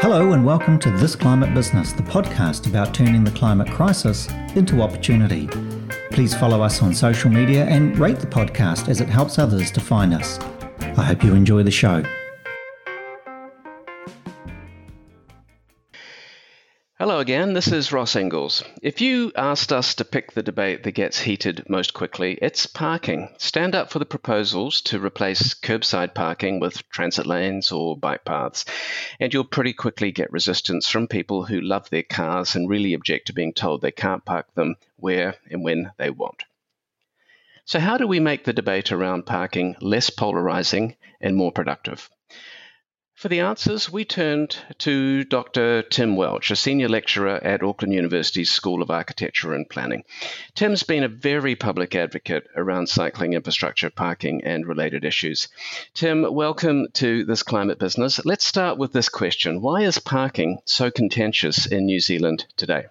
Hello, and welcome to This Climate Business, the podcast about turning the climate crisis into opportunity. Please follow us on social media and rate the podcast as it helps others to find us. I hope you enjoy the show. Hello again, this is Ross Engels. If you asked us to pick the debate that gets heated most quickly, it's parking. Stand up for the proposals to replace curbside parking with transit lanes or bike paths, and you'll pretty quickly get resistance from people who love their cars and really object to being told they can't park them where and when they want. So, how do we make the debate around parking less polarizing and more productive? For the answers, we turned to Dr. Tim Welch, a senior lecturer at Auckland University's School of Architecture and Planning. Tim's been a very public advocate around cycling infrastructure, parking, and related issues. Tim, welcome to this climate business. Let's start with this question Why is parking so contentious in New Zealand today?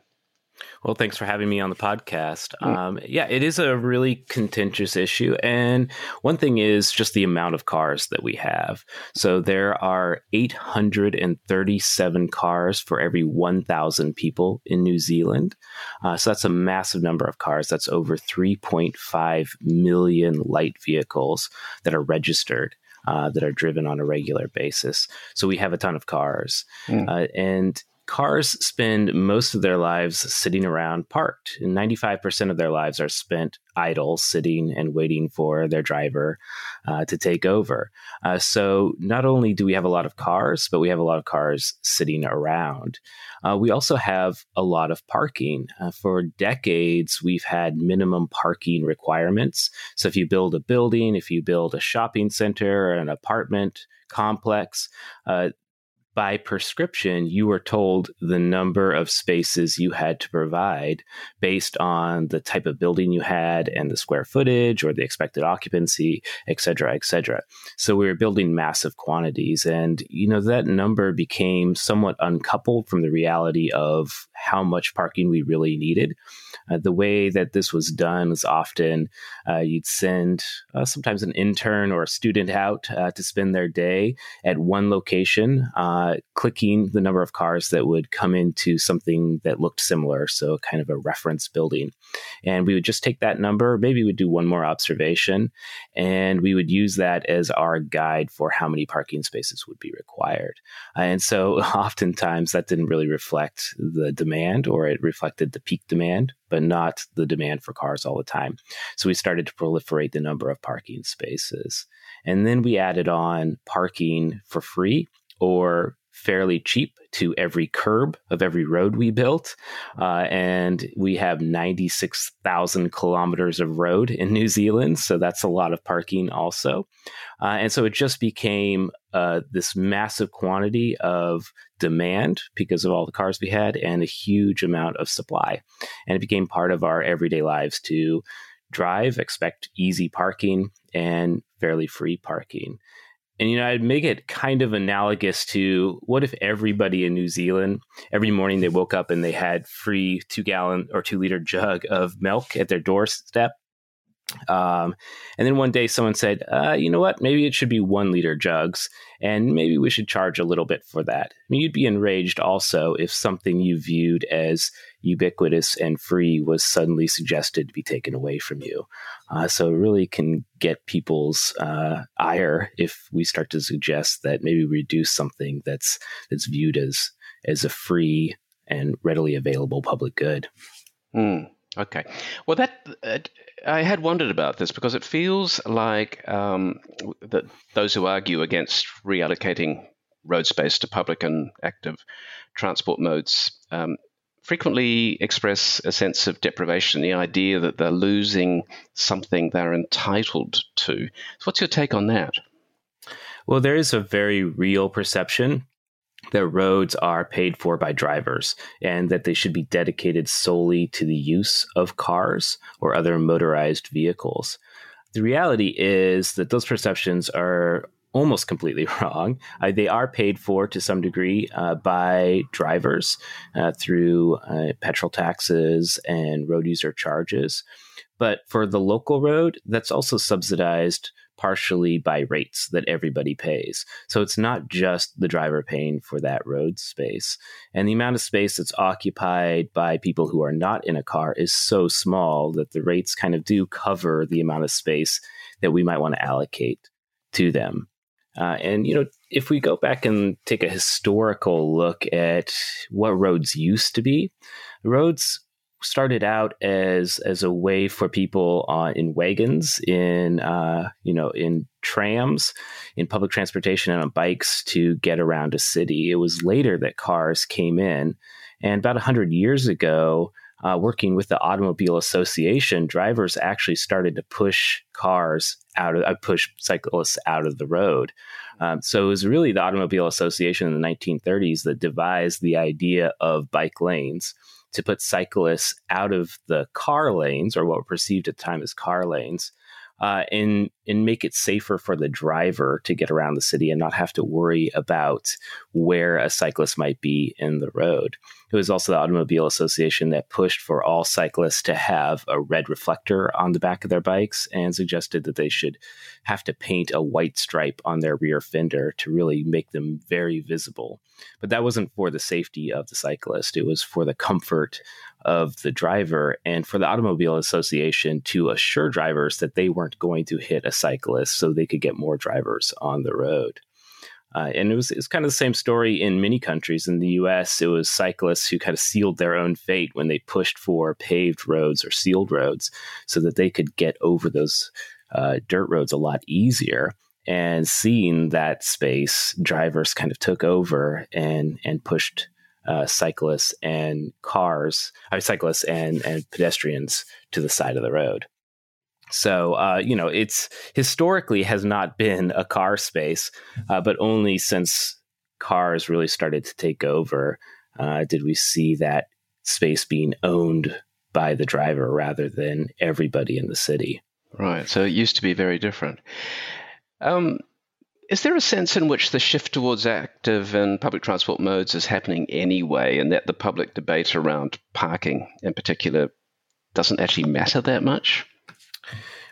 Well, thanks for having me on the podcast. Mm. Um, yeah, it is a really contentious issue. And one thing is just the amount of cars that we have. So there are 837 cars for every 1,000 people in New Zealand. Uh, so that's a massive number of cars. That's over 3.5 million light vehicles that are registered. Uh, that are driven on a regular basis. So we have a ton of cars. Mm. Uh, and cars spend most of their lives sitting around parked. And 95% of their lives are spent idle, sitting and waiting for their driver uh, to take over. Uh, so not only do we have a lot of cars, but we have a lot of cars sitting around. Uh, we also have a lot of parking. Uh, for decades, we've had minimum parking requirements. So if you build a building, if you build a shopping center or an apartment, complex, uh, by prescription, you were told the number of spaces you had to provide based on the type of building you had and the square footage or the expected occupancy, et cetera, et cetera. So we were building massive quantities. And, you know, that number became somewhat uncoupled from the reality of how much parking we really needed. Uh, the way that this was done was often uh, you'd send uh, sometimes an intern or a student out uh, to spend their day at one location, uh, clicking the number of cars that would come into something that looked similar, so kind of a reference building. And we would just take that number, maybe we'd do one more observation, and we would use that as our guide for how many parking spaces would be required. and so oftentimes that didn't really reflect the demand or it reflected the peak demand but not the demand for cars all the time. So we started to proliferate the number of parking spaces. And then we added on parking for free or fairly cheap to every curb of every road we built. Uh, and we have 96,000 kilometers of road in New Zealand. So that's a lot of parking also. Uh, and so it just became uh, this massive quantity of demand because of all the cars we had and a huge amount of supply. And it became part of our everyday lives to drive, expect easy parking and fairly free parking. And you know, I'd make it kind of analogous to what if everybody in New Zealand every morning they woke up and they had free two gallon or two liter jug of milk at their doorstep um, and then one day someone said, uh, you know what? Maybe it should be one liter jugs, and maybe we should charge a little bit for that. I mean, you'd be enraged also if something you viewed as ubiquitous and free was suddenly suggested to be taken away from you. Uh, so it really can get people's uh, ire if we start to suggest that maybe we reduce something that's that's viewed as as a free and readily available public good. Mm. Okay. Well, that uh, I had wondered about this because it feels like um, that those who argue against reallocating road space to public and active transport modes um, frequently express a sense of deprivation, the idea that they're losing something they're entitled to. So, what's your take on that? Well, there is a very real perception that roads are paid for by drivers and that they should be dedicated solely to the use of cars or other motorized vehicles. The reality is that those perceptions are almost completely wrong. Uh, they are paid for to some degree uh, by drivers uh, through uh, petrol taxes and road user charges. But for the local road, that's also subsidized partially by rates that everybody pays. So it's not just the driver paying for that road space. And the amount of space that's occupied by people who are not in a car is so small that the rates kind of do cover the amount of space that we might want to allocate to them. Uh, and, you know, if we go back and take a historical look at what roads used to be, roads started out as as a way for people uh, in wagons, in uh, you know, in trams, in public transportation, and on bikes to get around a city. It was later that cars came in, and about hundred years ago. Uh, working with the Automobile Association, drivers actually started to push cars out of, uh, push cyclists out of the road. Um, so it was really the Automobile Association in the 1930s that devised the idea of bike lanes to put cyclists out of the car lanes or what were perceived at the time as car lanes uh, and and make it safer for the driver to get around the city and not have to worry about where a cyclist might be in the road. It was also the Automobile Association that pushed for all cyclists to have a red reflector on the back of their bikes and suggested that they should have to paint a white stripe on their rear fender to really make them very visible. But that wasn't for the safety of the cyclist, it was for the comfort of the driver and for the Automobile Association to assure drivers that they weren't going to hit a cyclist so they could get more drivers on the road. Uh, and it was, it was kind of the same story in many countries. In the US, it was cyclists who kind of sealed their own fate when they pushed for paved roads or sealed roads so that they could get over those uh, dirt roads a lot easier. And seeing that space, drivers kind of took over and, and pushed uh, cyclists and cars, uh, cyclists and, and pedestrians to the side of the road. So, uh, you know, it's historically has not been a car space, uh, but only since cars really started to take over uh, did we see that space being owned by the driver rather than everybody in the city. Right. So it used to be very different. Um, is there a sense in which the shift towards active and public transport modes is happening anyway, and that the public debate around parking in particular doesn't actually matter that much?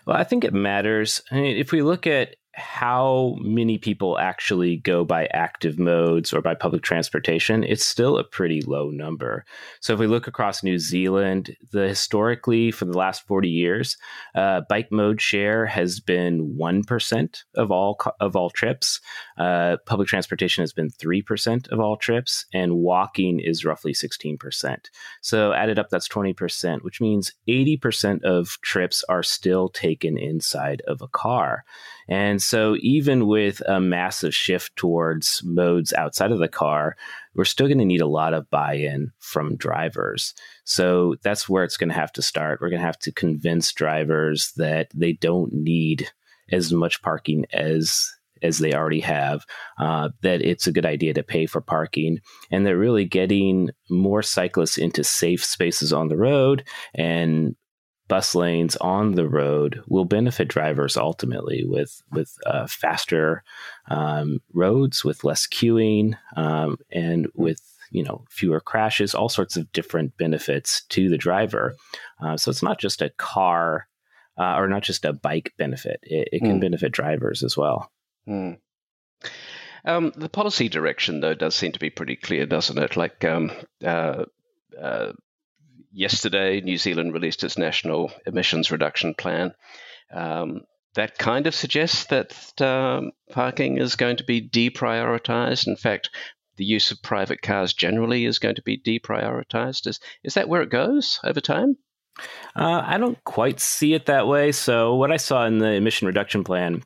Well, I think it matters. I mean, if we look at how many people actually go by active modes or by public transportation, it's still a pretty low number. So if we look across New Zealand, the historically for the last 40 years, uh, bike mode share has been 1% of all of all trips. Uh, public transportation has been 3% of all trips and walking is roughly 16%. So added up that's 20%, which means 80% of trips are still taken inside of a car. And so, even with a massive shift towards modes outside of the car, we're still going to need a lot of buy in from drivers. So, that's where it's going to have to start. We're going to have to convince drivers that they don't need as much parking as as they already have, uh, that it's a good idea to pay for parking, and that really getting more cyclists into safe spaces on the road and bus lanes on the road will benefit drivers ultimately with with uh, faster um, roads, with less queuing, um, and with you know fewer crashes. All sorts of different benefits to the driver. Uh, so it's not just a car uh, or not just a bike benefit. It, it can mm. benefit drivers as well. Mm. Um, the policy direction, though, does seem to be pretty clear, doesn't it? Like um, uh, uh, yesterday, New Zealand released its national emissions reduction plan. Um, that kind of suggests that um, parking is going to be deprioritized. In fact, the use of private cars generally is going to be deprioritized. Is is that where it goes over time? Uh, I don't quite see it that way. So what I saw in the emission reduction plan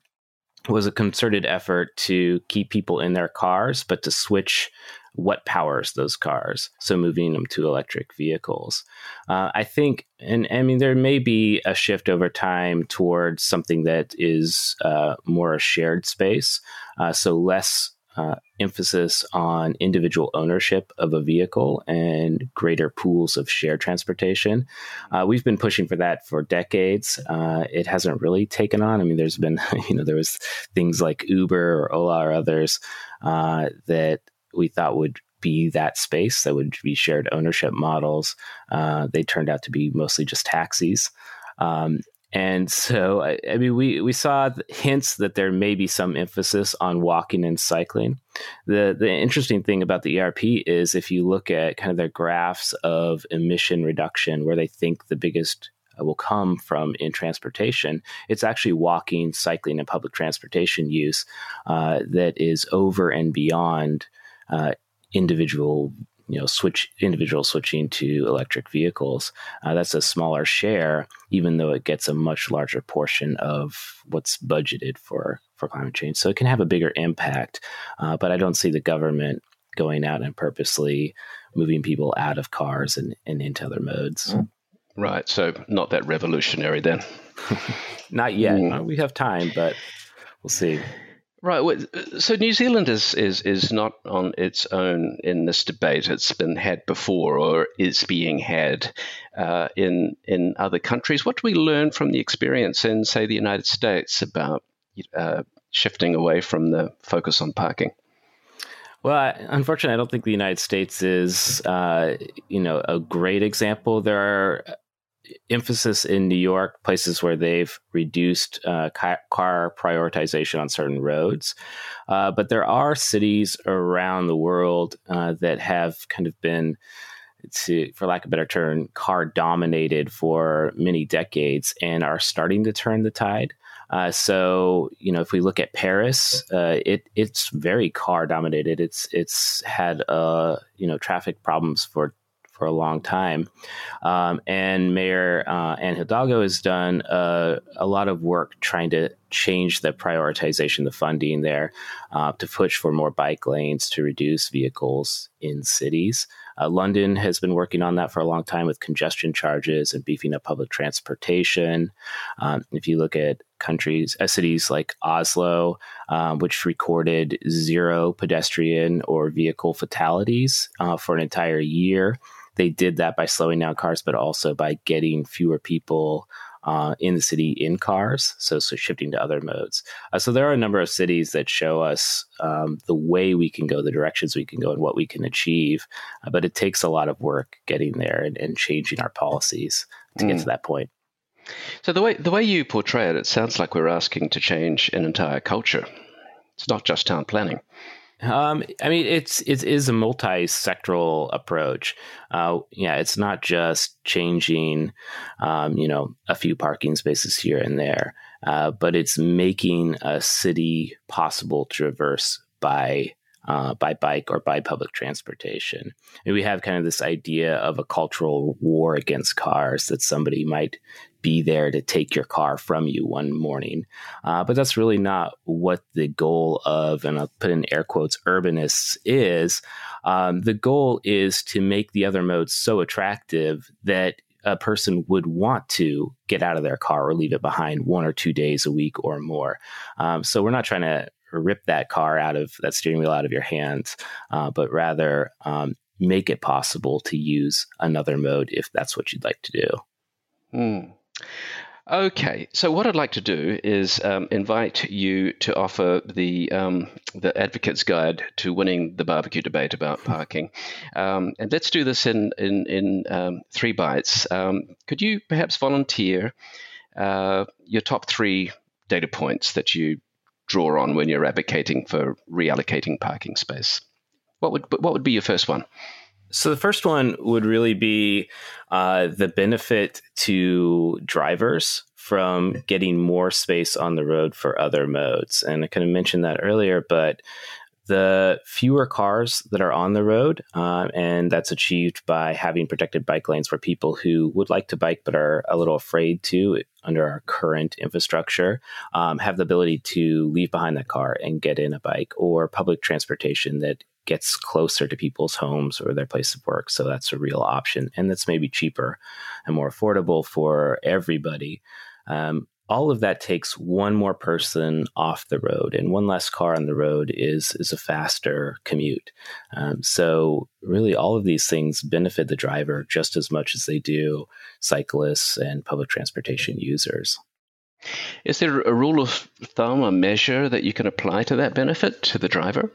was a concerted effort to keep people in their cars, but to switch what powers those cars. So moving them to electric vehicles. Uh, I think, and I mean, there may be a shift over time towards something that is uh, more a shared space. Uh, so less uh, emphasis on individual ownership of a vehicle and greater pools of shared transportation. Uh, we've been pushing for that for decades. Uh, it hasn't really taken on. I mean, there's been, you know, there was things like Uber or Ola or others uh, that we thought would be that space that would be shared ownership models. Uh, they turned out to be mostly just taxis. Um, And so, I, I, mean, we, we saw hints that there may be some emphasis on walking and cycling. The, the interesting thing about the ERP is if you look at kind of their graphs of emission reduction, where they think the biggest uh, will come from in transportation, it's actually walking, cycling, and public transportation use uh, that is over and beyond uh, individual you know switch individual switching to electric vehicles. Uh, that's a smaller share even though it gets a much larger portion of what's budgeted for for climate change. So it can have a bigger impact uh, but i don't see the government going out and purposely moving people out of cars and, and into other modes. Right. So not that revolutionary then. Not yet. Mm. we have time but we'll see Right. So New Zealand is, is is not on its own in this debate. It's been had before, or is being had uh, in in other countries. What do we learn from the experience in, say, the United States about uh, shifting away from the focus on parking? Well, unfortunately, I don't think the United States is, uh, you know, a great example. There are emphasis in New York, places where they've reduced uh, car prioritization on certain roads. Uh, but there are cities around the world uh, that have kind of been, to, for lack of a better term, car dominated for many decades and are starting to turn the tide. Uh, so you know, if we look at Paris, uh, it it's very car dominated. It's it's had uh, you know traffic problems for for a long time. Um, and Mayor uh, Anne Hidalgo has done uh, a lot of work trying to change the prioritization, the funding there, uh, to push for more bike lanes to reduce vehicles in cities. Uh, London has been working on that for a long time with congestion charges and beefing up public transportation. Um, if you look at countries, uh, cities like Oslo, um, which recorded zero pedestrian or vehicle fatalities uh, for an entire year they did that by slowing down cars, but also by getting fewer people uh, in the city in cars, so so shifting to other modes. Uh, so there are a number of cities that show us um, the way we can go, the directions we can go, and what we can achieve. Uh, but it takes a lot of work getting there and, and changing our policies to mm. get to that point. So the way the way you portray it, it sounds like we're asking to change an entire culture. It's not just town planning. Um, I mean, it's it is a multi-sectoral approach. Uh, yeah, it's not just changing, um, you know, a few parking spaces here and there, uh, but it's making a city possible to traverse by uh, by bike or by public transportation. And we have kind of this idea of a cultural war against cars that somebody might be there to take your car from you one morning. Uh, but that's really not what the goal of, and I'll put in air quotes, urbanists is. Um, the goal is to make the other modes so attractive that a person would want to get out of their car or leave it behind one or two days a week or more. Um, so we're not trying to rip that car out of that steering wheel out of your hands, uh, but rather um, make it possible to use another mode if that's what you'd like to do. Mm. Okay, so what I'd like to do is um, invite you to offer the um, the advocate's guide to winning the barbecue debate about parking, um, and let's do this in in in um, three bites. Um, could you perhaps volunteer uh, your top three data points that you draw on when you're advocating for reallocating parking space? What would what would be your first one? So the first one would really be uh, the benefit to drivers from getting more space on the road for other modes. And I kind of mentioned that earlier, but the fewer cars that are on the road, uh, and that's achieved by having protected bike lanes for people who would like to bike but are a little afraid to under our current infrastructure, um, have the ability to leave behind that car and get in a bike or public transportation that gets closer to people's homes or their place of work. So that's a real option. And that's maybe cheaper and more affordable for everybody. Um, all of that takes one more person off the road, and one less car on the road is is a faster commute. Um, so really, all of these things benefit the driver just as much as they do cyclists and public transportation users. Is there a rule of thumb, a measure that you can apply to that benefit to the driver?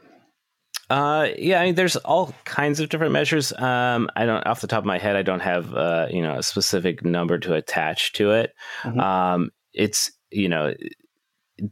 Uh, yeah, I mean, there's all kinds of different measures. Um, I don't, off the top of my head, I don't have, uh, you know, a specific number to attach to it. Mm-hmm. Um, it's, you know,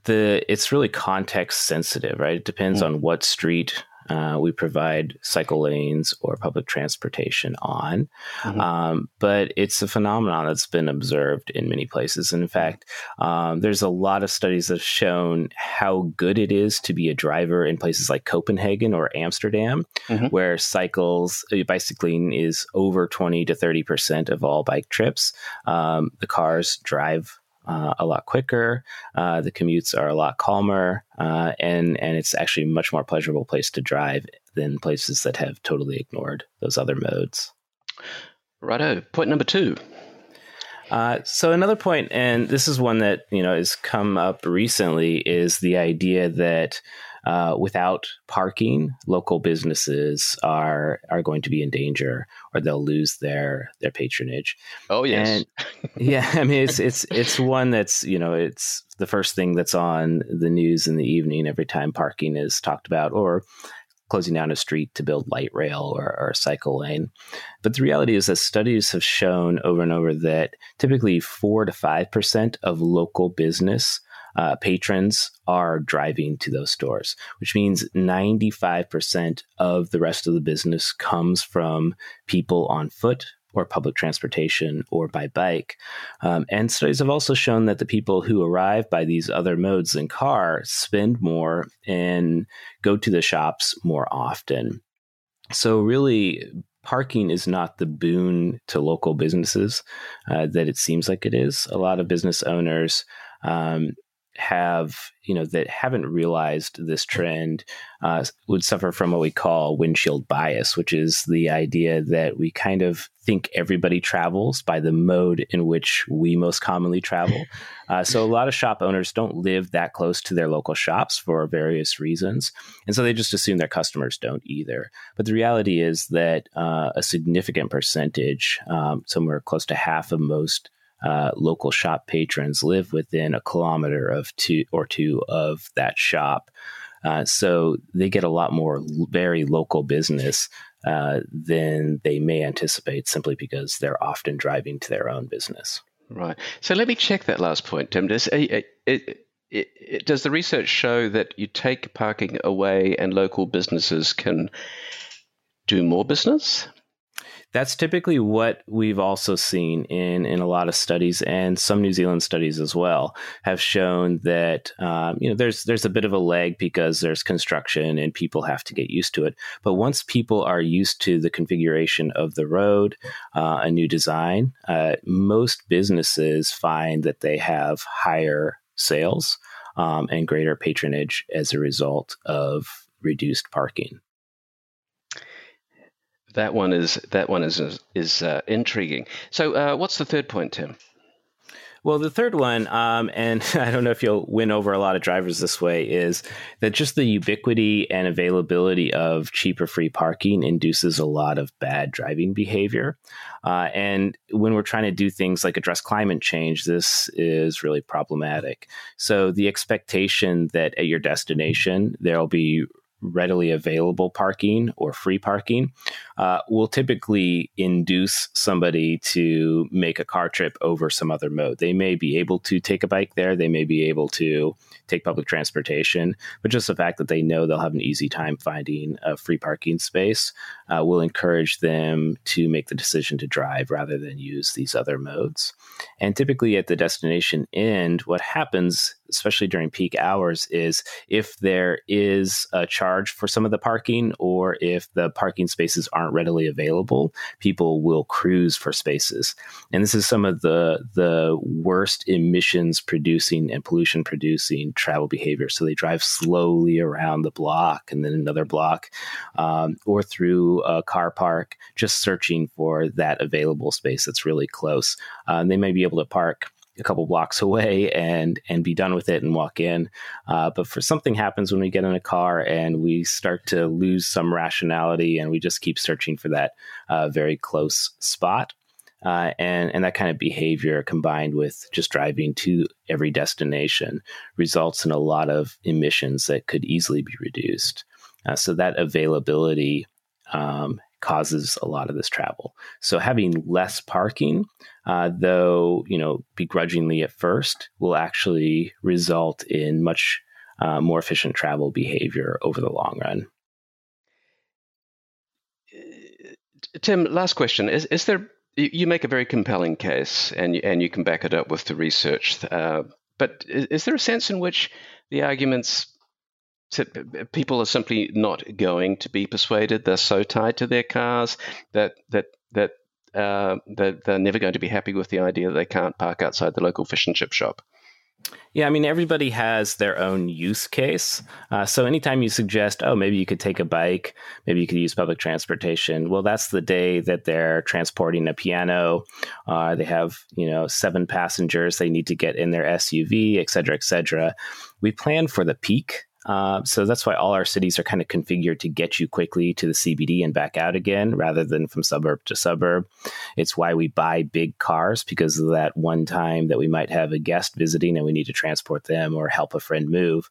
the it's really context sensitive, right? It depends mm-hmm. on what street uh, we provide cycle lanes or public transportation on. Mm-hmm. Um, but it's a phenomenon that's been observed in many places. And in fact, um, there's a lot of studies that have shown how good it is to be a driver in places like Copenhagen or Amsterdam, mm-hmm. where cycles, uh, bicycling is over 20 to 30% of all bike trips. Um, the cars drive uh, a lot quicker. Uh, the commutes are a lot calmer, uh, and and it's actually a much more pleasurable place to drive than places that have totally ignored those other modes. Righto. Point number two. Uh, so another point, and this is one that you know has come up recently, is the idea that uh, without parking, local businesses are are going to be in danger, or they'll lose their their patronage. Oh yes, and, yeah. I mean, it's it's it's one that's you know it's the first thing that's on the news in the evening every time parking is talked about, or closing down a street to build light rail or, or, a cycle lane. But the reality is that studies have shown over and over that typically four to five percent of local business uh, patrons are driving to those stores, which means 95% of the rest of the business comes from people on foot or public transportation or by bike. Um, and studies have also shown that the people who arrive by these other modes than car spend more and go to the shops more often. So, really, parking is not the boon to local businesses uh, that it seems like it is. A lot of business owners um, have you know that haven't realized this trend uh, would suffer from what we call windshield bias, which is the idea that we kind of think everybody travels by the mode in which we most commonly travel. Uh, so a lot of shop owners don't live that close to their local shops for various reasons, and so they just assume their customers don't either. But the reality is that uh, a significant percentage, um, somewhere close to half of most uh, local shop patrons live within a kilometer of two or two of that shop. Uh, so they get a lot more very local business uh, than they may anticipate simply because they're often driving to their own business. Right. So let me check that last point, Tim. Does, it, it, it, does the research show that you take parking away and local businesses can do more business? That's typically what we've also seen in in a lot of studies and some New Zealand studies as well have shown that um, you know there's there's a bit of a lag because there's construction and people have to get used to it. But once people are used to the configuration of the road, uh, a new design, uh, most businesses find that they have higher sales um, and greater patronage as a result of reduced parking that one is that one is is uh, intriguing. So, uh, what's the third point, Tim? Well, the third one, um, and I don't know if you'll win over a lot of drivers this way, is that just the ubiquity and availability of cheaper free parking induces a lot of bad driving behavior. Uh, and when we're trying to do things like address climate change, this is really problematic. So the expectation that at your destination there will be readily available parking or free parking uh, will typically induce somebody to make a car trip over some other mode. They may be able to take a bike there, they may be able to take public transportation, but just the fact that they know they'll have an easy time finding a free parking space uh, will encourage them to make the decision to drive rather than use these other modes. And typically at the destination end, what happens, especially during peak hours, is if there is a charge for some of the parking or if the parking spaces aren't readily available, people will cruise for spaces. And this is some of the the worst emissions producing and pollution producing travel behavior. So they drive slowly around the block and then another block um, or through a car park, just searching for that available space that's really close. Uh, they may be able to park a couple blocks away and and be done with it and walk in. Uh, but for something happens when we get in a car and we start to lose some rationality and we just keep searching for that uh, very close spot. Uh, and and that kind of behavior combined with just driving to every destination results in a lot of emissions that could easily be reduced. Uh, so that availability um, causes a lot of this travel. So having less parking, uh, though you know begrudgingly at first, will actually result in much uh, more efficient travel behavior over the long run. Tim, last question: Is is there? You make a very compelling case, and you, and you can back it up with the research. Uh, but is there a sense in which the arguments people are simply not going to be persuaded. They're so tied to their cars that that that uh, that they're never going to be happy with the idea that they can't park outside the local fish and chip shop. Yeah, I mean, everybody has their own use case. Uh, so anytime you suggest, oh, maybe you could take a bike, maybe you could use public transportation. Well, that's the day that they're transporting a piano. Uh, they have, you know, seven passengers. They need to get in their SUV, et cetera, et cetera. We plan for the peak uh, so that's why all our cities are kind of configured to get you quickly to the CBD and back out again rather than from suburb to suburb. It's why we buy big cars because of that one time that we might have a guest visiting and we need to transport them or help a friend move.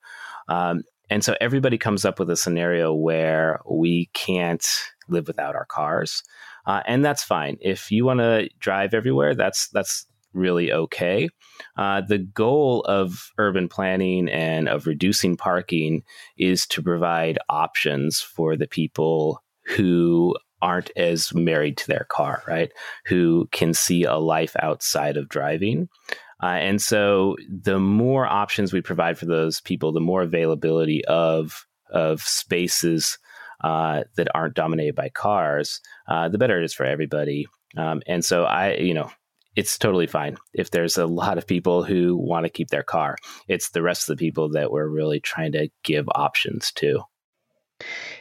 Um, and so everybody comes up with a scenario where we can't live without our cars. Uh, and that's fine. If you want to drive everywhere, that's that's really okay. Uh, the goal of urban planning and of reducing parking is to provide options for the people who aren't as married to their car, right? Who can see a life outside of driving. Uh, and so the more options we provide for those people, the more availability of of spaces uh, that aren't dominated by cars, uh, the better it is for everybody. Um, and so I, you know, it's totally fine if there's a lot of people who want to keep their car. It's the rest of the people that we're really trying to give options to.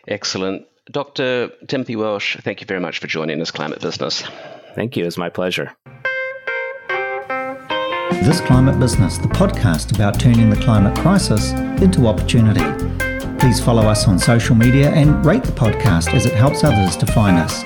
Excellent. Dr. Timothy Welch, thank you very much for joining us, Climate Business. Thank you. It's my pleasure. This Climate Business, the podcast about turning the climate crisis into opportunity. Please follow us on social media and rate the podcast as it helps others to find us.